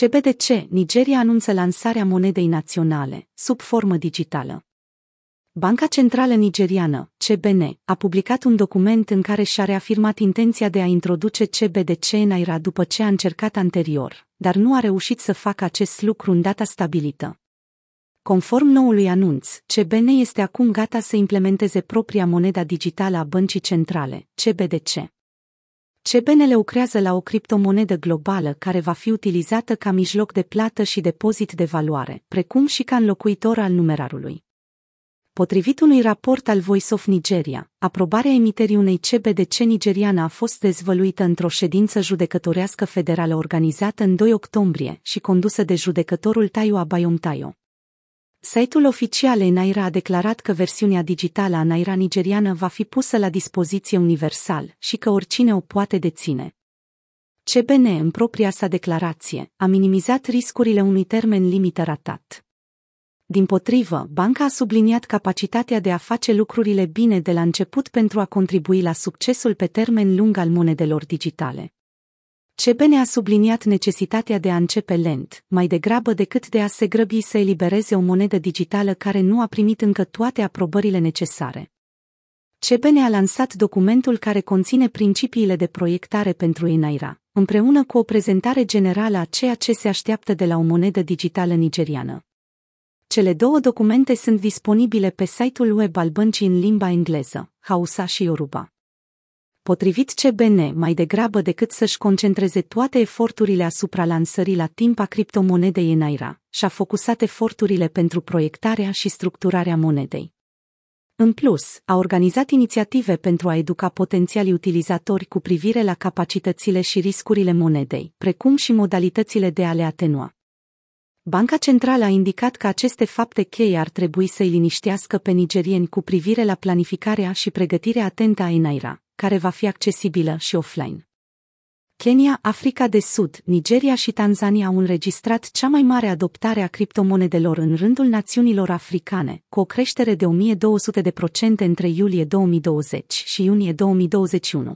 CBDC, Nigeria anunță lansarea monedei naționale, sub formă digitală. Banca Centrală Nigeriană, CBN, a publicat un document în care și-a reafirmat intenția de a introduce CBDC în Naira după ce a încercat anterior, dar nu a reușit să facă acest lucru în data stabilită. Conform noului anunț, CBN este acum gata să implementeze propria moneda digitală a băncii centrale, CBDC. CBN lucrează la o criptomonedă globală care va fi utilizată ca mijloc de plată și depozit de valoare, precum și ca înlocuitor al numerarului. Potrivit unui raport al Voice of Nigeria, aprobarea emiterii unei CBDC nigeriană a fost dezvăluită într-o ședință judecătorească federală organizată în 2 octombrie și condusă de judecătorul Tayo Abayom Tayo. Site-ul oficial Naira a declarat că versiunea digitală a Naira nigeriană va fi pusă la dispoziție universal și că oricine o poate deține. CBN, în propria sa declarație, a minimizat riscurile unui termen limită ratat. Din potrivă, banca a subliniat capacitatea de a face lucrurile bine de la început pentru a contribui la succesul pe termen lung al monedelor digitale. CBN a subliniat necesitatea de a începe lent, mai degrabă decât de a se grăbi să elibereze o monedă digitală care nu a primit încă toate aprobările necesare. CBN a lansat documentul care conține principiile de proiectare pentru Enaira, împreună cu o prezentare generală a ceea ce se așteaptă de la o monedă digitală nigeriană. Cele două documente sunt disponibile pe site-ul web al băncii în limba engleză, Hausa și Yoruba. Potrivit CBN, mai degrabă decât să-și concentreze toate eforturile asupra lansării la timp a criptomonedei în Naira, și-a focusat eforturile pentru proiectarea și structurarea monedei. În plus, a organizat inițiative pentru a educa potențiali utilizatori cu privire la capacitățile și riscurile monedei, precum și modalitățile de a le atenua. Banca Centrală a indicat că aceste fapte cheie ar trebui să-i liniștească pe nigerieni cu privire la planificarea și pregătirea atentă a Enaira, care va fi accesibilă și offline. Kenya, Africa de Sud, Nigeria și Tanzania au înregistrat cea mai mare adoptare a criptomonedelor în rândul națiunilor africane, cu o creștere de 1200% între iulie 2020 și iunie 2021.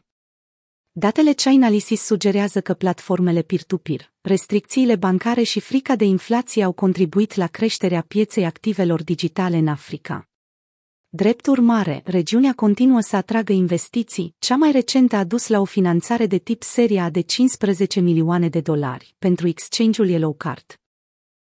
Datele Chainalysis sugerează că platformele peer-to-peer, restricțiile bancare și frica de inflație au contribuit la creșterea pieței activelor digitale în Africa. Drept urmare, regiunea continuă să atragă investiții, cea mai recentă a dus la o finanțare de tip seria de 15 milioane de dolari pentru exchange-ul Yellow Card.